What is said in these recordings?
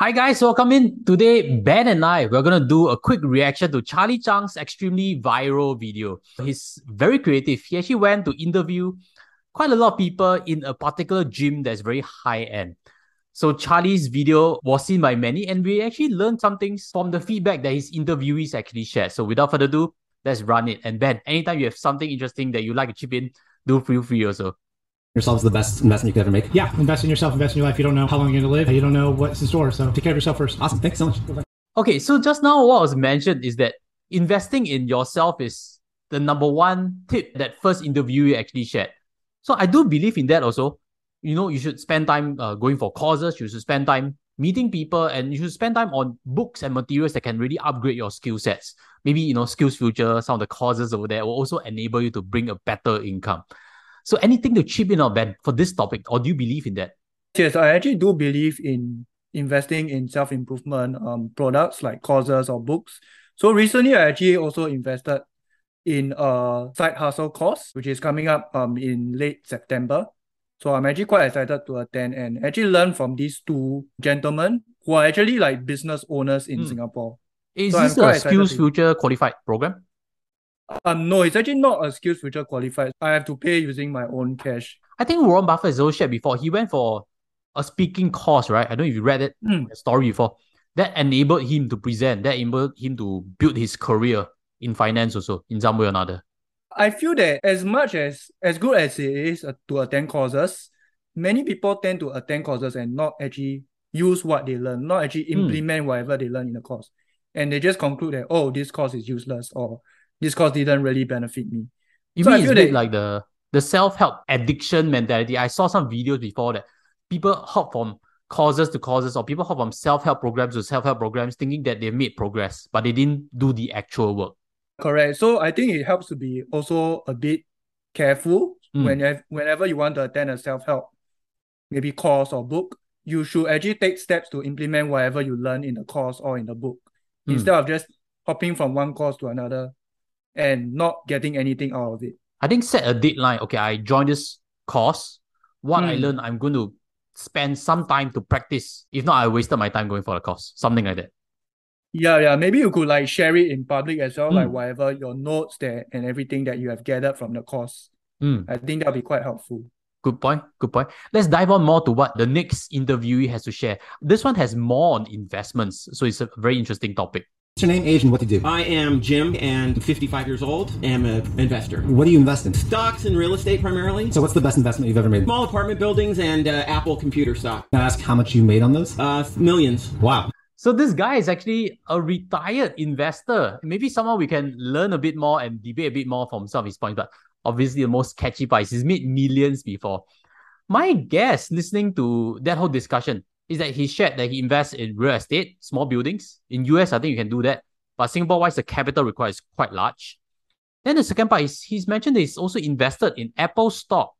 Hi guys, welcome in. Today, Ben and I, we're gonna do a quick reaction to Charlie Chang's extremely viral video. He's very creative. He actually went to interview quite a lot of people in a particular gym that's very high end. So Charlie's video was seen by many, and we actually learned some things from the feedback that his interviewees actually shared. So without further ado, let's run it. And Ben, anytime you have something interesting that you like to chip in, do feel free also yourself is the best investment you could ever make. Yeah, invest in yourself, invest in your life. You don't know how long you're going to live. You don't know what's in store. So take care of yourself first. Awesome. Thanks so much. Okay, so just now what was mentioned is that investing in yourself is the number one tip that first interviewee actually shared. So I do believe in that also. You know, you should spend time uh, going for courses. You should spend time meeting people, and you should spend time on books and materials that can really upgrade your skill sets. Maybe you know, Skills Future, some of the courses over there will also enable you to bring a better income. So anything to chip in on Ben for this topic, or do you believe in that? Yes, I actually do believe in investing in self-improvement um products like courses or books. So recently I actually also invested in a side hustle course, which is coming up um in late September. So I'm actually quite excited to attend and actually learn from these two gentlemen who are actually like business owners in mm. Singapore. Is so this a Skills Future qualified program? Um, no, it's actually not a Skills Future qualified. I have to pay using my own cash. I think Warren Buffett has also shared before. He went for a speaking course, right? I don't know if you read it, mm. story before. That enabled him to present. That enabled him to build his career in finance also in some way or another. I feel that as much as as good as it is uh, to attend courses, many people tend to attend courses and not actually use what they learn, not actually hmm. implement mm. whatever they learn in the course, and they just conclude that oh, this course is useless or this course didn't really benefit me. You so mean I feel that like the the self help addiction mentality? I saw some videos before that people hop from courses to courses or people hop from self help programs to self help programs, thinking that they made progress, but they didn't do the actual work. Correct. So I think it helps to be also a bit careful mm. when you whenever you want to attend a self help, maybe course or book. You should actually take steps to implement whatever you learn in the course or in the book, mm. instead of just hopping from one course to another and not getting anything out of it. I think set a deadline. Okay, I join this course. What I hmm. learn, I'm going to spend some time to practice. If not, I wasted my time going for the course. Something like that. Yeah, yeah. Maybe you could like share it in public as well, mm. like hmm. whatever your notes there and everything that you have gathered from the course. Mm. I think that'll be quite helpful. Good point. Good point. Let's dive on more to what the next interviewee has to share. This one has more on investments, so it's a very interesting topic. What's your name, age, and what do you do? I am Jim, and 55 years old. I am an investor. What do you invest in? Stocks and real estate primarily. So, what's the best investment you've ever made? Small apartment buildings and uh, Apple computer stock. Can I ask how much you made on those? Uh, millions. Wow. So this guy is actually a retired investor. Maybe someone we can learn a bit more and debate a bit more from some of his points. But obviously, the most catchy part is he's made millions before. My guess, listening to that whole discussion, is that he shared that he invests in real estate, small buildings. In US, I think you can do that. But Singapore wise, the capital required is quite large. Then the second part is he's mentioned that he's also invested in Apple stock.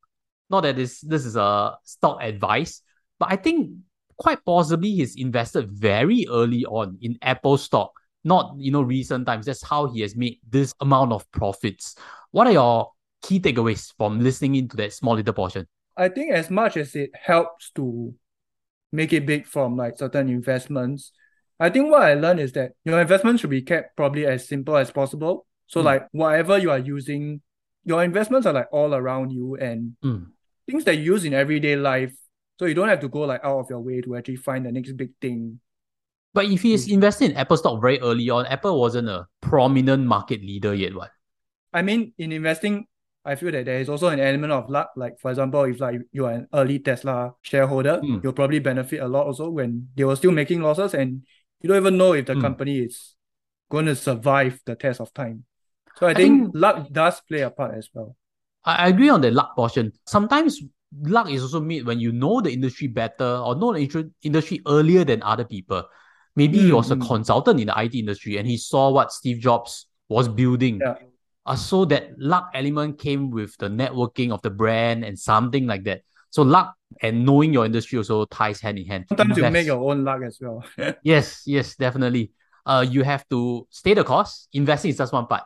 Not that this, this is a stock advice, but I think quite possibly he's invested very early on in Apple stock, not you know recent times. That's how he has made this amount of profits. What are your key takeaways from listening into that small little portion? I think as much as it helps to make it big from like certain investments, I think what I learned is that your investment should be kept probably as simple as possible. So mm. like whatever you are using, your investments are like all around you and mm. things that you use in everyday life. So you don't have to go like out of your way to actually find the next big thing. But if he's mm. invested in Apple stock very early on, Apple wasn't a prominent market leader yet, what? I mean, in investing, I feel that there is also an element of luck. Like for example, if like you are an early Tesla shareholder, mm. you'll probably benefit a lot also when they were still making losses and you don't even know if the mm. company is going to survive the test of time. So I, I think, think, luck does play a part as well. I agree on the luck portion. Sometimes luck is also made when you know the industry better or know the industry earlier than other people. Maybe mm, he was a hmm. consultant in the IT industry and he saw what Steve Jobs was building. Yeah. Uh, so that luck element came with the networking of the brand and something like that. So luck and knowing your industry also ties hand in hand. Sometimes you make your own luck as well. yes, yes, definitely. Uh, you have to stay the course. Investing is just one part,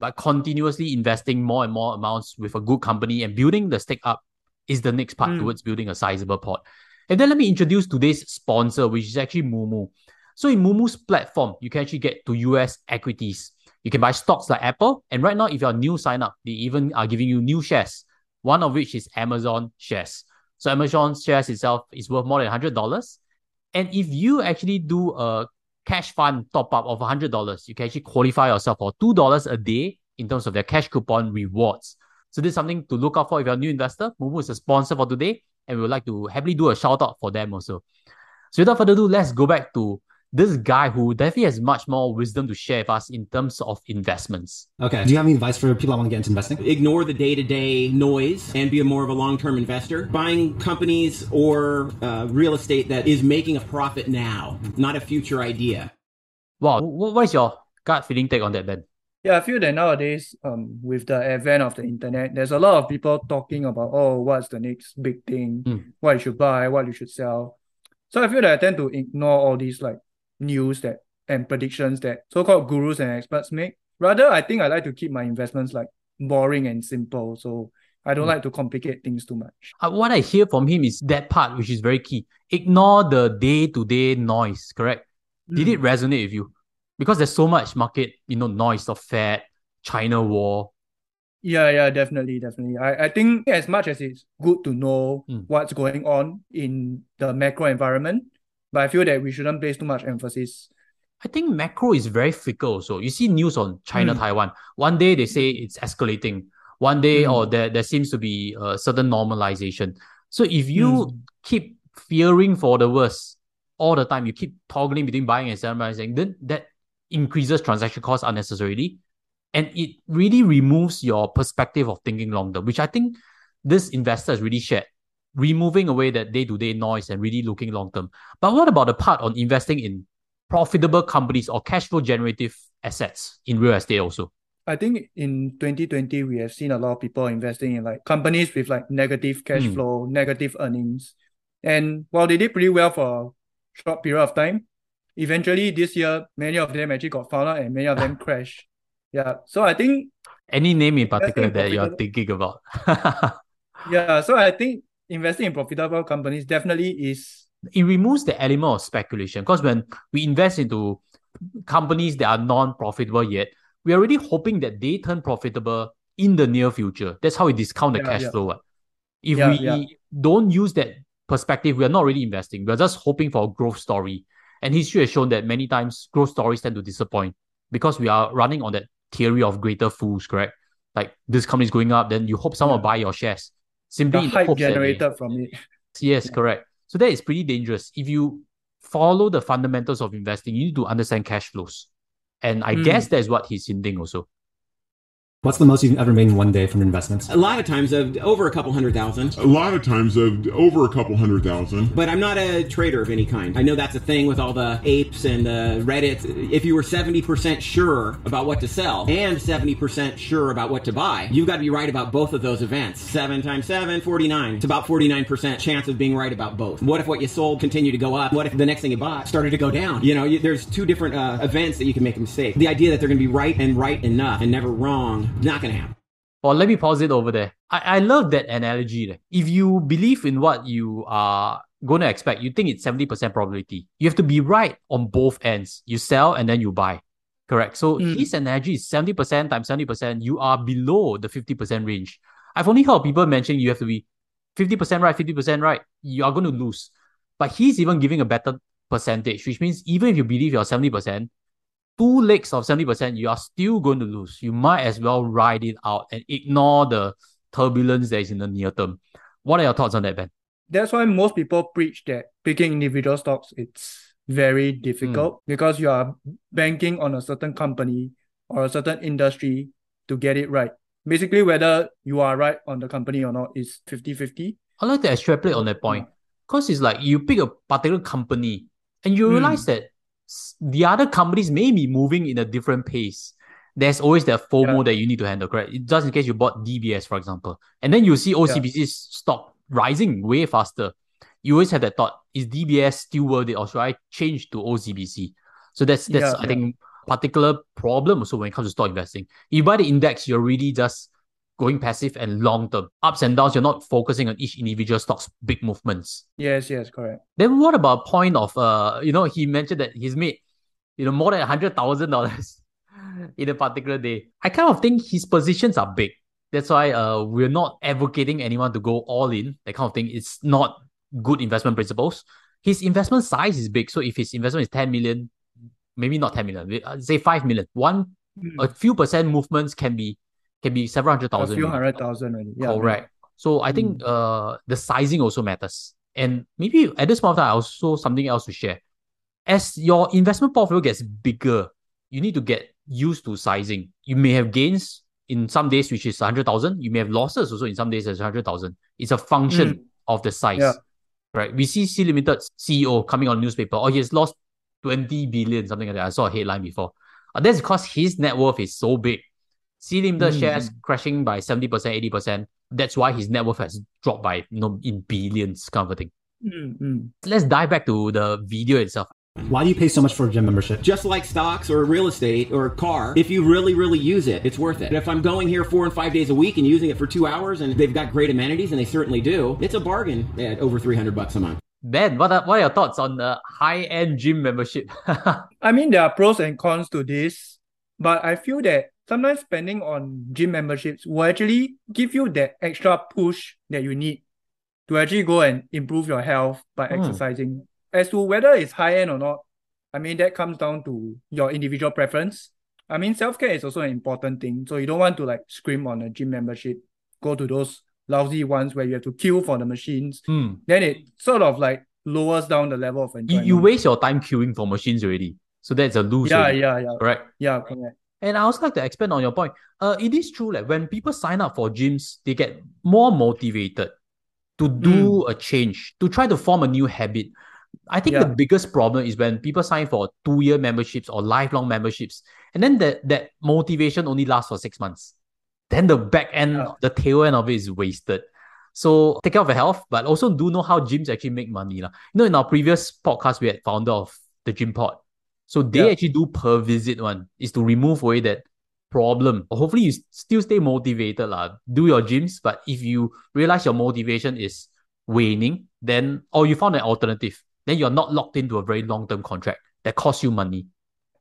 but continuously investing more and more amounts with a good company and building the stake up is the next part mm. towards building a sizable pot. And then let me introduce today's sponsor, which is actually Moomoo. So in Moomoo's platform, you can actually get to US equities. You can buy stocks like Apple. And right now, if you're a new sign up, they even are giving you new shares, one of which is Amazon shares. So Amazon shares itself is worth more than $100. And if you actually do a cash fund top up of $100, you can actually qualify yourself for $2 a day in terms of their cash coupon rewards. So this is something to look out for if you're a new investor. Moomoo is a sponsor for today, and we would like to happily do a shout out for them also. So without further ado, let's go back to this guy who definitely has much more wisdom to share with us in terms of investments. Okay. Do you have any advice for people that want to get into investing? Ignore the day to day noise and be a more of a long term investor. Buying companies or uh, real estate that is making a profit now, not a future idea. Wow, what is your gut feeling take on that, Ben? Yeah, I feel that nowadays, um, with the advent of the internet, there's a lot of people talking about, oh, what's the next big thing, Mm. what you should buy, what you should sell. So I feel that I tend to ignore all these like news that and predictions that so-called gurus and experts make. Rather, I think I like to keep my investments like boring and simple. So I don't Mm. like to complicate things too much. Uh, what I hear from him is that part, which is very key. Ignore the day to day noise, correct? Did Mm. it resonate with you? Because there's so much market, you know, noise of Fed, China war. Yeah, yeah, definitely, definitely. I, I think as much as it's good to know Mm. what's going on in the macro environment, but I feel that we shouldn't place too much emphasis. I think macro is very fickle. So you see news on China, Mm. Taiwan. One day they say it's escalating. One day, Mm. or there, there seems to be a certain normalization. So if you Mm. keep fearing for the worst all the time, you keep toggling between buying and selling, buying and selling, then that increases transaction costs unnecessarily. And it really removes your perspective of thinking long term, which I think this investor has really shared, removing away that day to day noise and really looking long term. But what about the part on investing in profitable companies or cash flow generative assets in real estate also? I think in 2020, we have seen a lot of people investing in like companies with like negative cash Mm. flow, negative earnings. And while they did pretty well for a short period of time, eventually this year, many of them actually got found out and many of them crashed. Yeah. So I think Any name in particular that you're thinking about? Yeah, so I think investing in profitable companies definitely is it removes the element of speculation because when we invest into companies that are non-profitable yet, we're already hoping that they turn profitable in the near future. That's how we discount the Yeah, cash yeah. flow. what. If Yeah, we don't use that perspective, we are not really investing. We're just hoping for a growth story. And history has shown that many times growth stories tend to disappoint because we are running on that theory of greater fools, correct? Like this company is going up, then you hope someone will buy your shares. Simply the hype generated from it. Yes, correct. So that is pretty dangerous. If you follow the fundamentals of investing, you need to understand cash flows. And I Mm. guess that's what he's hinting also. What's the most you've ever made in one day from investments? A lot of times, of over a couple hundred thousand. A lot of times, of over a couple hundred thousand. But I'm not a trader of any kind. I know that's a thing with all the apes and the Reddit. If you were 70% sure about what to sell and 70% sure about what to buy, you've got to be right about both of those events. 7 times 7, 49. It's about 49% chance of being right about both. What if what you sold continued to go up? What if the next thing you bought started to go down? You know, you, there's two different uh, events that you can make a mistake. The idea that they're going to be right and right enough and never wrong, not going to happen. Or let me pause it over there. I, I love that analogy. there. If you believe in what you are going to expect, you think it's 70% probability. You have to be right on both ends. You sell and then you buy. Correct. So Mm. his analogy is 70% times 70%. You are below the 50% range. I've only heard people mention you have to be 50% right, 50% right. You are going to lose. But he's even giving a better percentage, which means even if you believe you're 70%, two legs of 70%, you are still going to lose. You might as well ride it out and ignore the turbulence that is in the near term. What are your thoughts on that, Ben? That's why most people preach that picking individual stocks it's very difficult because you are banking on a certain company or a certain industry to get it right. Basically, whether you are right on the company or not is 50-50. I'd like to extrapolate on that point. Because it's like you pick a particular company and you Hmm. realize that s- the other companies may be moving in a different pace. There's always that FOMO Yeah. that you need to handle, correct? Just in case you bought DBS, for example. And then you see OCBC's stock rising way faster. You always have that thought, is DBS still worth it or should I change to OCBC? So that's that's Yeah, I yeah. think particular problem also when it comes to stock investing. You buy the index, you're really just going passive and long term. Ups and downs, you're not focusing on each individual stock's big movements. Yes, yes, correct. Then what about point of uh, you know, he mentioned that he's made, you know, more than hundred thousand dollars in a particular day. I kind of think his positions are big. That's why uh we're not advocating anyone to go all in, that kind of thing. It's not good investment principles. His investment size is big. So if his investment is 10 million, maybe not 10 million, uh, say 5 million, one Hmm. a few percent movements can be can be several hundred A thousand. few hundred thousand already. Yeah, Correct. So I think uh the sizing also matters. And maybe at this point of time, I also something else to share. As your investment portfolio gets bigger, you need to get used to sizing. You may have gains in some days, which is 100,000. You may have losses also in some days as 100,000. It's a function of the size. Yeah. Right. We see Sea Limited CEO coming on newspaper, or he has lost 20 billion, something like that. I saw a headline before. Uh, that's because his net worth is so big. Sea Limited Mm. shares crashing by 70%, 80%. That's why his net worth has dropped by you know in billions kind of a thing. Mm, mm. Let's dive back to the video itself. Why do you pay so much for a gym membership? Just like stocks or real estate or a car, if you really, really use it, it's worth it. If I'm going here four and five days a week and using it for two hours and they've got great amenities, and they certainly do, it's a bargain at over 300 bucks a month. Ben, what are, what are your thoughts on the high-end gym membership? I mean, there are pros and cons to this, but I feel that sometimes spending on gym memberships will actually give you that extra push that you need to actually go and improve your health by Hmm. exercising. As to whether it's high end or not, I mean, that comes down to your individual preference. I mean, self care is also an important thing. So you don't want to like scream on a gym membership, go to those lousy ones where you have to queue for the machines. Hmm. Then it sort of like lowers down the level of You, enjoyment. you waste your time queuing for machines already. So that's a lose. yeah, already, yeah, yeah, Correct. yeah, correct. And I also like to expand on your point. Uh, it is true that when people sign up for gyms, they get more motivated to do a change, to try to form a new habit. I think the biggest problem is when people sign for two-year memberships or lifelong memberships, and then that that motivation only lasts for six months. Then the back end, Yeah. the tail end of it is wasted. So take care of your health, but also do know how gyms actually make money. lah. You know, in our previous podcast, we had founder of the Gym Pod. So they Yeah. actually do per visit one is to remove away that problem. Hopefully you still stay motivated. lah. Do your gyms, but if you realize your motivation is waning, then or you found an alternative, then you're not locked into a very long-term contract that costs you money.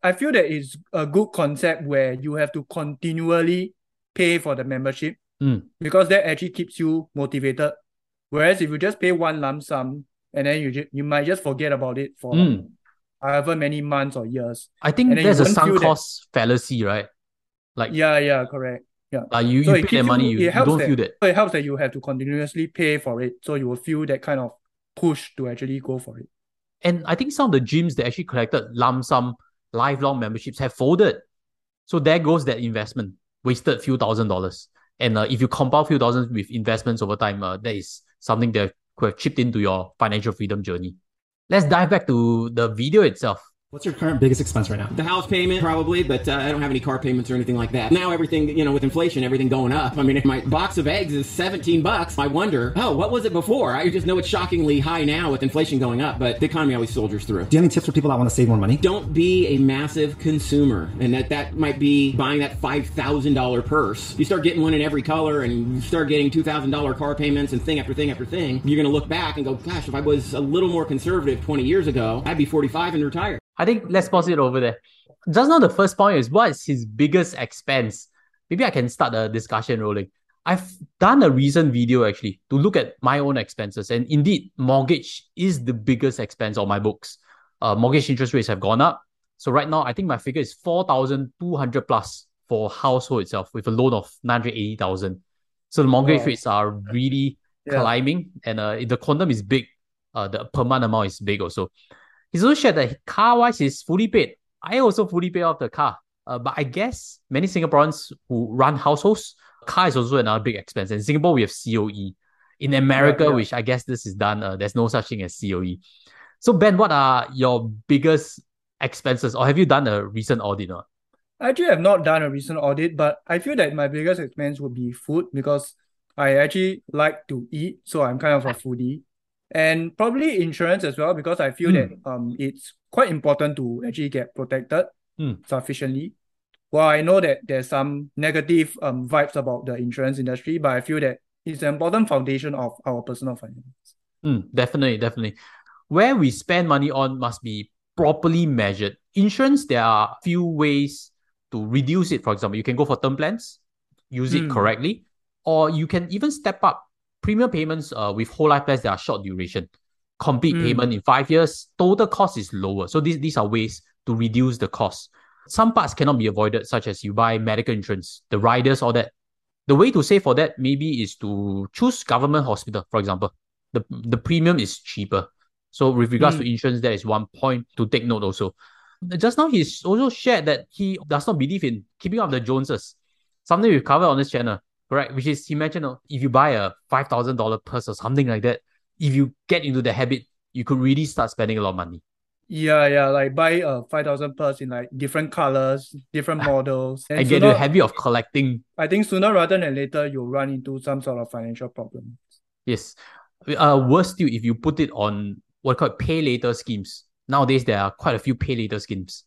I feel that it's a good concept where you have to continually pay for the membership Mm. because that actually keeps you motivated. Whereas if you just pay one lump sum and then you ju- you might just forget about it for Mm. However many months or years. I think there's a sunk feel that- cost fallacy, right? Like Yeah, yeah, correct. Yeah. uh, you, So you pay the money, you- you, it you helps don't that- feel that. So it helps that you have to continuously pay for it. So you will feel that kind of push to actually go for it. And I think some of the gyms that actually collected lump sum lifelong memberships have folded. So there goes that investment, wasted few thousand dollars. And uh, if you compound few thousand with investments over time, uh, that is something that could have chipped into your financial freedom journey. Let's dive back to the video itself. What's your current biggest expense right now? The house payment, probably, but uh, I don't have any car payments or anything like that. Now everything, you know, with inflation, everything going up. I mean, if my box of eggs is 17 bucks, I wonder, oh, what was it before? I just know it's shockingly high now with inflation going up, but the economy always soldiers through. Do you have any tips for people that want to save more money? Don't be a massive consumer, and that that might be buying that five thousand dollar purse. You start getting one in every color, and you start getting two thousand dollar car payments, and thing after thing after thing. You're gonna look back and go, "Gosh, if I was a little more conservative 20 years ago, I'd be 45 and retired." I think let's pause it over there. Just now, the first point is what is his biggest expense? Maybe I can start the discussion rolling. I've done a recent video actually to look at my own expenses, and indeed, mortgage is the biggest expense on my books. Uh, mortgage interest rates have gone up, so right now I think my figure is four thousand two hundred plus for household itself with a loan of nine hundred eighty thousand. So the mortgage Wow. rates are really Yeah. climbing, and uh, the quantum is big. Uh, the per month amount is big also. He's also shared that car wise is fully paid. I also fully pay off the car. Uh, but I guess many Singaporeans who run households, car is also another big expense. In Singapore, we have COE. In America, yeah. which I guess this is done, uh, there's no such thing as COE. So Ben, what are your biggest expenses, or have you done a recent audit? Or? I actually have not done a recent audit, but I feel that my biggest expense would be food because I actually like to eat, so I'm kind of a foodie. And probably insurance as well, because I feel Hmm. that um it's quite important to actually get protected Hmm. sufficiently. well, I know that there's some negative um vibes about the insurance industry, but I feel that it's an important foundation of our personal finance. Mm, definitely, definitely. Where we spend money on must be properly measured. Insurance, there are few ways to reduce it. For example, you can go for term plans, use it Mm. correctly, or you can even step up premium payments uh, with whole life plans that are short duration. Complete Mm. payment in five years, total cost is lower. So these, these are ways to reduce the cost. Some parts cannot be avoided, such as you buy medical insurance, the riders, all that. The way to save for that maybe is to choose government hospital, for example. The, the premium is cheaper. So with regards to insurance, that is one point to take note also. Just now he's also shared that he does not believe in keeping up the Joneses. Something we've covered on this channel, correct? Which is he mentioned uh, if you buy a five thousand dollar purse or something like that, if you get into the habit, you could really start spending a lot of money. Yeah, yeah, like buy a five thousand purse in like different colors, different models, And get into sooner- the habit of collecting. I think sooner rather than later you'll run into some sort of financial problem. Yes. Uh, worse still, if you put it on what called pay later schemes. Nowadays, there are quite a few pay later schemes.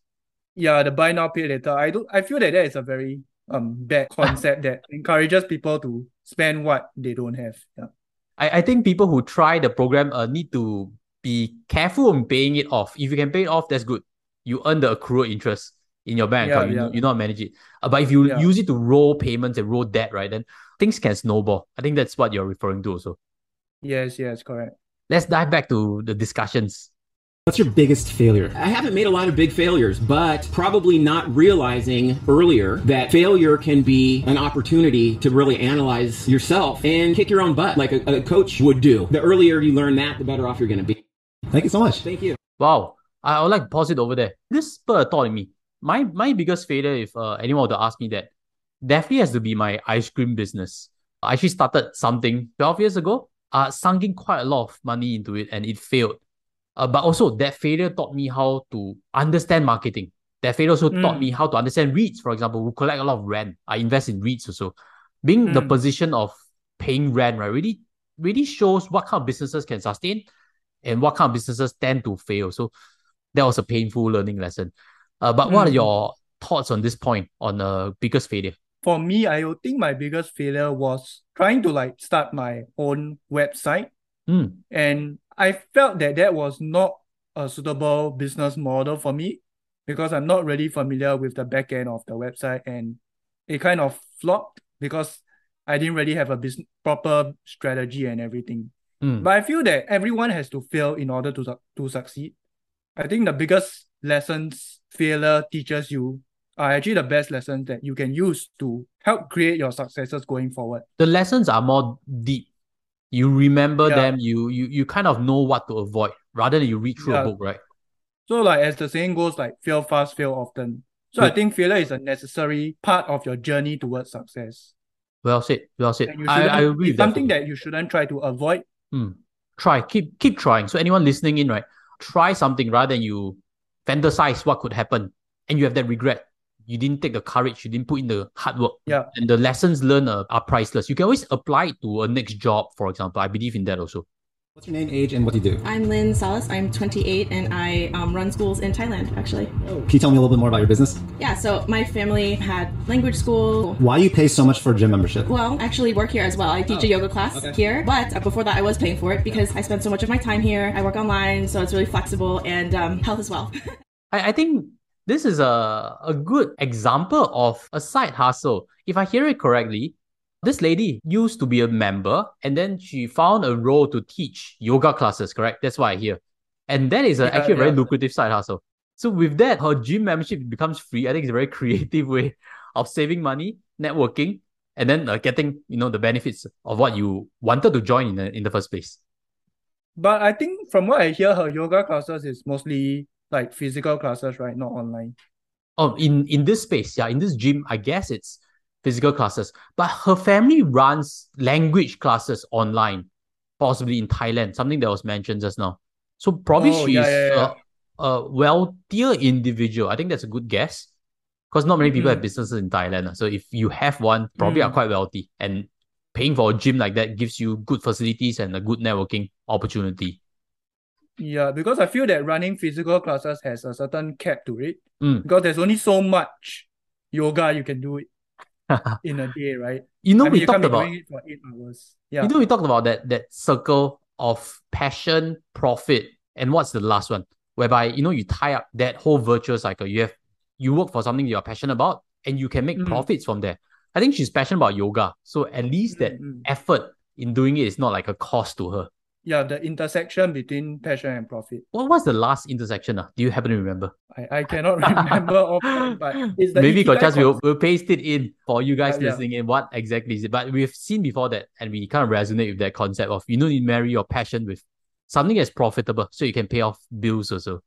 Yeah, the buy now pay later. I do. I feel that that is a very um bad concept that encourages people to spend what they don't have. Yeah. I, I think people who try the program uh, need to be careful on paying it off. If you can pay it off, that's good. You earn the accrued interest in your bank Yeah, account. You, yeah. know, you to manage it. Uh, but if you Yeah. use it to roll payments and roll debt, right, then things can snowball. I think that's what you're referring to also. Yes, yes, correct. Let's dive back to the discussions. What's your biggest failure? I haven't made a lot of big failures, but probably not realizing earlier that failure can be an opportunity to really analyze yourself and kick your own butt like a, a coach would do. The earlier you learn that, the better off you're going to be. Thank you so much. Thank you. Wow. I, I would like to pause it over there. This spurred a thought in me. My my biggest failure, if uh, anyone were to ask me that, definitely has to be my ice cream business. I actually started something 12 years ago, uh, sunk in quite a lot of money into it and it failed. Uh, but also that failure taught me how to understand marketing. That failure also taught Mm. me how to understand REITs, for example, who collect a lot of rent. I invest in REITs also. Being the Mm. position of paying rent, right, really, really shows what kind of businesses can sustain and what kind of businesses tend to fail. So that was a painful learning lesson. Uh, but what are Mm. your thoughts on this point on uh, biggest failure? For me, I think my biggest failure was trying to like start my own website, Mm. and I felt that that was not a suitable business model for me because I'm not really familiar with the back end of the website, and it kind of flopped because I didn't really have a business proper strategy and everything. Mm. But I feel that everyone has to fail in order to to succeed. I think the biggest lessons failure teaches you are actually the best lessons that you can use to help create your successes going forward. The lessons are more deep. You remember Yeah. them. You you you kind of know what to avoid rather than you read through a book, right? So like as the saying goes, like fail fast, fail often. So I think failure is a necessary part of your journey towards success. Well said. Well said. I, I agree it's with that. something that you shouldn't try to avoid. Hmm. Try. Keep keep trying. So anyone listening in, right? Try something rather than you fantasize what could happen and you have that regret. You didn't take the courage, you didn't put in the hard work. Yeah. And the lessons learned are, are priceless. You can always apply it to a next job, for example. I believe in that also. What's your name, age, and what do you do? I'm Lynn Salas. I'm 28 and I um, run schools in Thailand, actually. Can you tell me a little bit more about your business? Yeah, so my family had language school. Why you pay so much for a gym membership? Well, actually work here as well. I teach a yoga class here, but uh, before that I was paying for it because I spend so much of my time here. I work online, so it's really flexible and um, health as well. I, I think this is a, a good example of a side hustle. If I hear it correctly, this lady used to be a member and then she found a role to teach yoga classes, correct? That's what I hear. And that is a, Yeah, actually a very lucrative side hustle. So with that, her gym membership becomes free. I think it's a very creative way of saving money, networking, and then uh, getting you know the benefits of what you wanted to join in the, in the first place. But I think from what I hear, her yoga classes is mostly like physical classes, right? Not online. Oh, in in this space, yeah, in this gym, I guess it's physical classes. But her family runs language classes online, possibly in Thailand, something that was mentioned just now. So probably Oh, she's yeah, yeah, yeah. A, a wealthier individual. I think that's a good guess. Because not many people have Mhm. businesses in Thailand. ah. So if you have one, probably are Mm. quite wealthy. And paying for a gym like that gives you good facilities and a good networking opportunity. Yeah, because I feel that running physical classes has a certain cap to it Mm. because there's only so much yoga, you can do it in a day, right? You know, I mean, we you talked about it for eight hours. Yeah. you know we talked about that that circle of passion, profit, and what's the last one? Whereby you know you tie up that whole virtuous cycle. You have you work for something you're passionate about, and you can make Mm. profits from there. I think she's passionate about yoga, so at least that Mm, mm. effort in doing it is not like a cost to her. Yeah, the intersection between passion and profit. What was the last intersection? Uh? Do you happen to remember? I, I cannot remember offhand, but it's the Maybe Ikigai we'll, we'll paste it in for you guys Yeah, yeah. listening in what exactly is it. But we've seen before that and we kind of resonate with that concept of you know you marry your passion with something that's profitable so you can pay off bills also.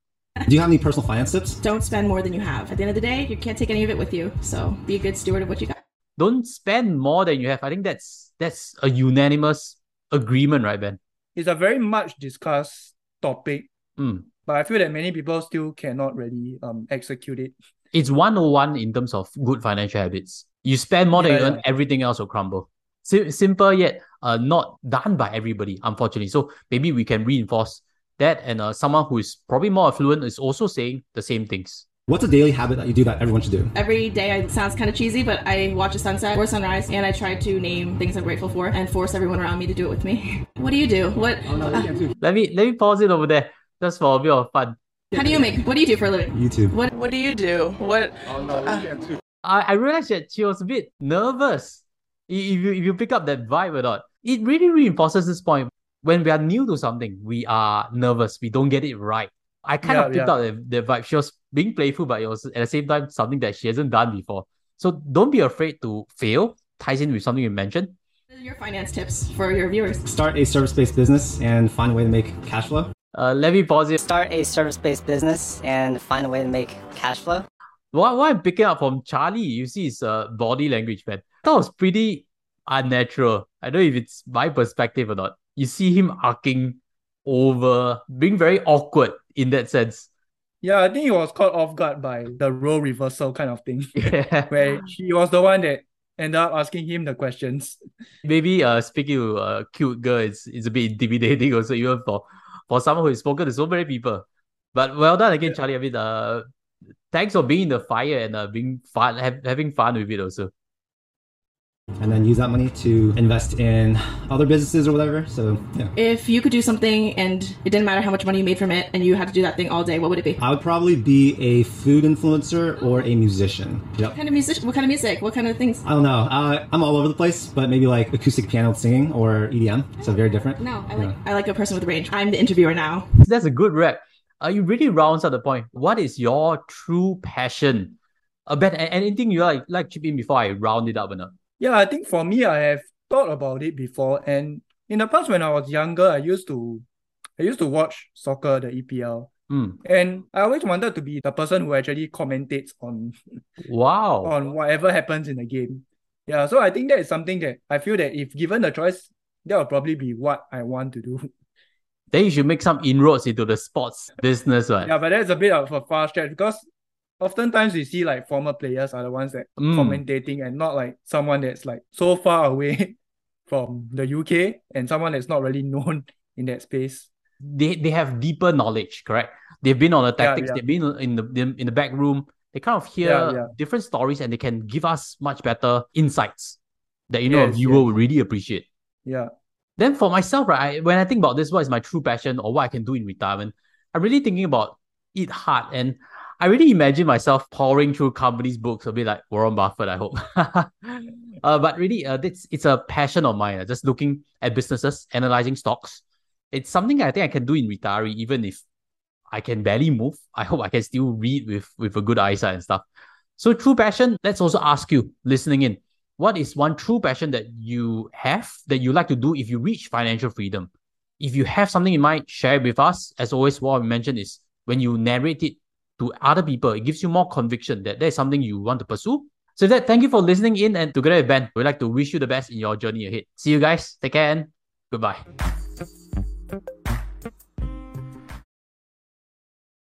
Do you have any personal finance tips? Don't spend more than you have. At the end of the day, you can't take any of it with you. So be a good steward of what you got. Don't spend more than you have. I think that's that's a unanimous agreement, right, Ben? It's a very much discussed topic, Mm. but I feel that many people still cannot really um execute it. It's 101 in terms of good financial habits. You spend more than Yeah, you earn, yeah. everything else will crumble. Sim- simple yet uh, not done by everybody, unfortunately. So maybe we can reinforce that. And uh, someone who is probably more affluent is also saying the same things. What's a daily habit that you do that everyone should do? Every day, it sounds kind of cheesy, but I watch a sunset or sunrise, and I try to name things I'm grateful for and force everyone around me to do it with me. What do you do? What? Oh, no, uh, let me let me pause it over there just for a bit of fun. How do you make? What do you do for a living? YouTube. What? What do you do? What? Oh, no, uh, I, I realized that she was a bit nervous. If you, if you pick up that vibe or not, it really reinforces this point. When we are new to something, we are nervous. We don't get it right. I kind Yeah, of picked yeah. up the, the vibe. She was being playful, but it was at the same time something that she hasn't done before. So don't be afraid to fail. Ties in with something you mentioned. Your finance tips for your viewers? Start a service-based business and find a way to make cash flow. Uh, let me pause it. Start a service-based business and find a way to make cash flow. What, what I'm picking up from Charlie, you see his uh, body language, man. That was pretty unnatural. I don't know if it's my perspective or not. You see him arcing over, being very awkward in that sense. Yeah, I think he was caught off guard by the role reversal kind of thing, Yeah. where she was the one that ended up asking him the questions. Maybe uh speaking to a cute girl is, is a bit intimidating also, even for, for someone who has spoken to so many people. But well done again, Charlie. I mean, uh, thanks for being in the fire and uh, being fun, have, having fun with it also. And then use that money to invest in other businesses or whatever. So yeah. If you could do something and it didn't matter how much money you made from it, and you had to do that thing all day, what would it be? I would probably be a food influencer or a musician. Yep. What kind of music? What kind of music? What kind of things? I don't know. Uh, I'm all over the place, but maybe like acoustic piano singing or EDM. So very different. No, I like I like a person with range. I'm the interviewer now. That's a good rep. Uh, you really rounds out the point. What is your true passion? Uh, Ben, anything you like like chip in before I round it up or not? Yeah, I think for me, I have thought about it before, and in the past when I was younger, I used to, I used to watch soccer, the EPL, Mm. and I always wanted to be the person who actually commentates on Wow. on whatever happens in the game. Yeah, so I think that is something that I feel that if given the choice, that will probably be what I want to do. Then you should make some inroads into the sports business, right? Yeah, but that's a bit of a far stretch because oftentimes we see like former players are the ones that Mm. commentating and not like someone that's like so far away from the UK and someone that's not really known in that space. They they have deeper knowledge, correct? They've been on the tactics. yeah. They've been in the in the back room. They kind of hear Yeah, yeah. different stories and they can give us much better insights that you know a viewer yes. will really appreciate. Yeah. Then for myself, right, I, when I think about this, what is my true passion or what I can do in retirement, I'm really thinking about eat hard. And I really imagine myself pouring through companies' books a bit like Warren Buffett, I hope. uh, but really, uh, it's, it's a passion of mine, uh, just looking at businesses, analyzing stocks. It's something I think I can do in retiree, even if I can barely move. I hope I can still read with, with a good eyesight and stuff. So, true passion, let's also ask you, listening in, what is one true passion that you have that you like to do if you reach financial freedom? If you have something in mind, share it with us. As always, what I mentioned is when you narrate it to other people, it gives you more conviction that there's something you want to pursue. So, that, thank you for listening in. And together with Ben, we'd like to wish you the best in your journey ahead. See you guys. Take care and goodbye.